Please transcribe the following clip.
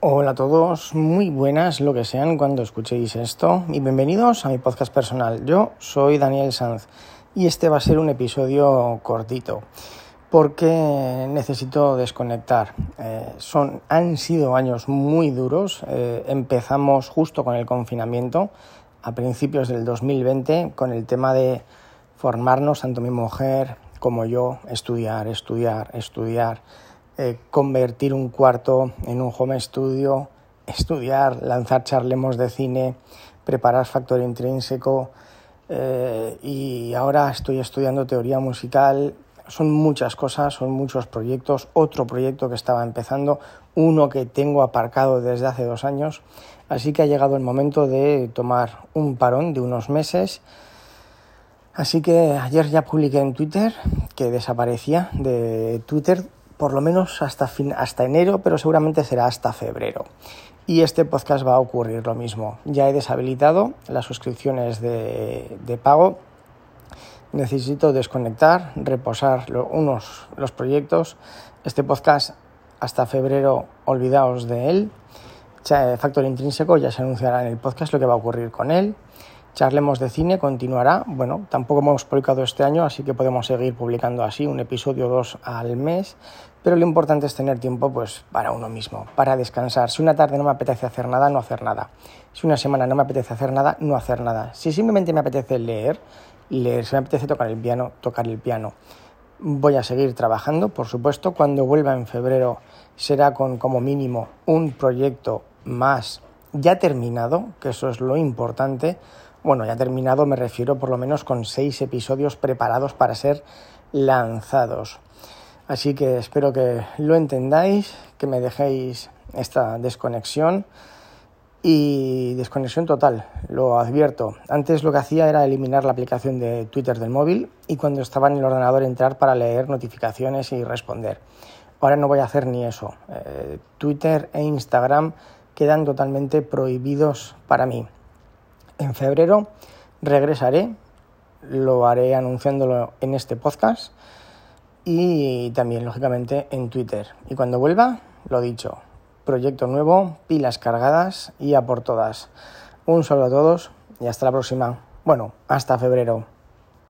Hola a todos, muy buenas lo que sean cuando escuchéis esto y bienvenidos a mi podcast personal. Yo soy Daniel Sanz y este va a ser un episodio cortito porque necesito desconectar. Eh, son, han sido años muy duros. Eh, empezamos justo con el confinamiento a principios del 2020 con el tema de formarnos, tanto mi mujer como yo, estudiar, estudiar, estudiar eh, convertir un cuarto en un home studio, estudiar, lanzar charlemos de cine, preparar factor intrínseco eh, y ahora estoy estudiando teoría musical. Son muchas cosas, son muchos proyectos. Otro proyecto que estaba empezando, uno que tengo aparcado desde hace dos años. Así que ha llegado el momento de tomar un parón de unos meses. Así que ayer ya publiqué en Twitter que desaparecía de Twitter por lo menos hasta, fin, hasta enero, pero seguramente será hasta febrero. Y este podcast va a ocurrir lo mismo. Ya he deshabilitado las suscripciones de, pago. Necesito desconectar, reposar unos los proyectos. Este podcast hasta febrero, olvidaos de él. Factor intrínseco ya se anunciará en el podcast lo que va a ocurrir con él. Charlemos de cine continuará. Bueno, tampoco hemos publicado este año, así que podemos seguir publicando así un episodio o dos al mes. Pero lo importante es tener tiempo pues para uno mismo, para descansar. Si una tarde no me apetece hacer nada, no hacer nada. Si una semana no me apetece hacer nada, no hacer nada. Si simplemente me apetece leer, leer. Si me apetece tocar el piano, tocar el piano. Voy a seguir trabajando, por supuesto. Cuando vuelva en febrero será con como mínimo un proyecto más ya terminado, que eso es lo importante bueno, ya terminado me refiero por lo menos con seis episodios preparados para ser lanzados. Así que espero que lo entendáis, que me dejéis esta desconexión y desconexión total, lo advierto. Antes lo que hacía era eliminar la aplicación de Twitter del móvil y cuando estaba en el ordenador entrar para leer notificaciones y responder. Ahora no voy a hacer ni eso. Eh, Twitter e Instagram quedan totalmente prohibidos para mí. En febrero regresaré, lo haré anunciándolo en este podcast y también, lógicamente, en Twitter. Y cuando vuelva, lo dicho, proyecto nuevo, pilas cargadas y a por todas. Un saludo a todos y hasta la próxima. Bueno, hasta febrero.